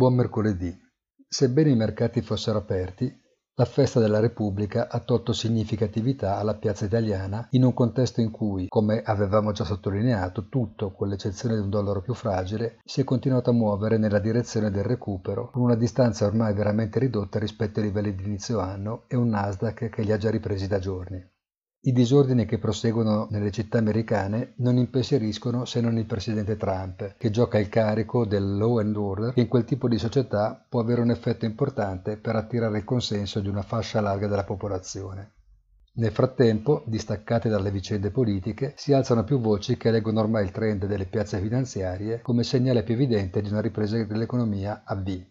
Buon mercoledì. Sebbene i mercati fossero aperti, la festa della Repubblica ha tolto significatività alla piazza italiana in un contesto in cui, come avevamo già sottolineato, tutto, con l'eccezione di un dollaro più fragile, si è continuato a muovere nella direzione del recupero, con una distanza ormai veramente ridotta rispetto ai livelli di inizio anno e un Nasdaq che li ha già ripresi da giorni. I disordini che proseguono nelle città americane non impensieriscono se non il presidente Trump, che gioca il carico del law and order che in quel tipo di società può avere un effetto importante per attirare il consenso di una fascia larga della popolazione. Nel frattempo, distaccate dalle vicende politiche, si alzano più voci che leggono ormai il trend delle piazze finanziarie come segnale più evidente di una ripresa dell'economia a V.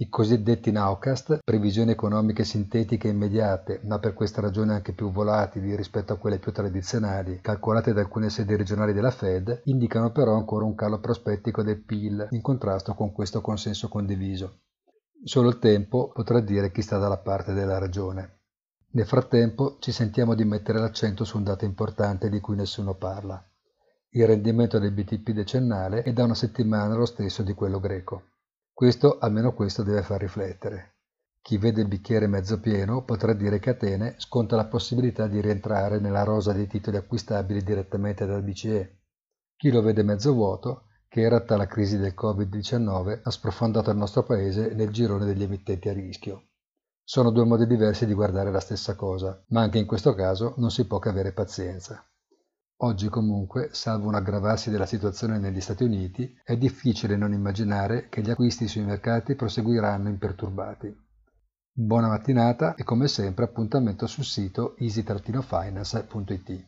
I cosiddetti nowcast, previsioni economiche sintetiche immediate, ma per questa ragione anche più volatili rispetto a quelle più tradizionali, calcolate da alcune sedi regionali della Fed, indicano però ancora un calo prospettico del PIL, in contrasto con questo consenso condiviso. Solo il tempo potrà dire chi sta dalla parte della ragione. Nel frattempo ci sentiamo di mettere l'accento su un dato importante di cui nessuno parla. Il rendimento del BTP decennale è da una settimana lo stesso di quello greco. Questo, almeno questo, deve far riflettere. Chi vede il bicchiere mezzo pieno potrà dire che Atene sconta la possibilità di rientrare nella rosa dei titoli acquistabili direttamente dal BCE. Chi lo vede mezzo vuoto, che in realtà la crisi del Covid-19 ha sprofondato il nostro paese nel girone degli emittenti a rischio. Sono due modi diversi di guardare la stessa cosa, ma anche in questo caso non si può che avere pazienza. Oggi comunque, salvo un aggravarsi della situazione negli Stati Uniti, è difficile non immaginare che gli acquisti sui mercati proseguiranno imperturbati. Buona mattinata e come sempre appuntamento sul sito easy-finance.it.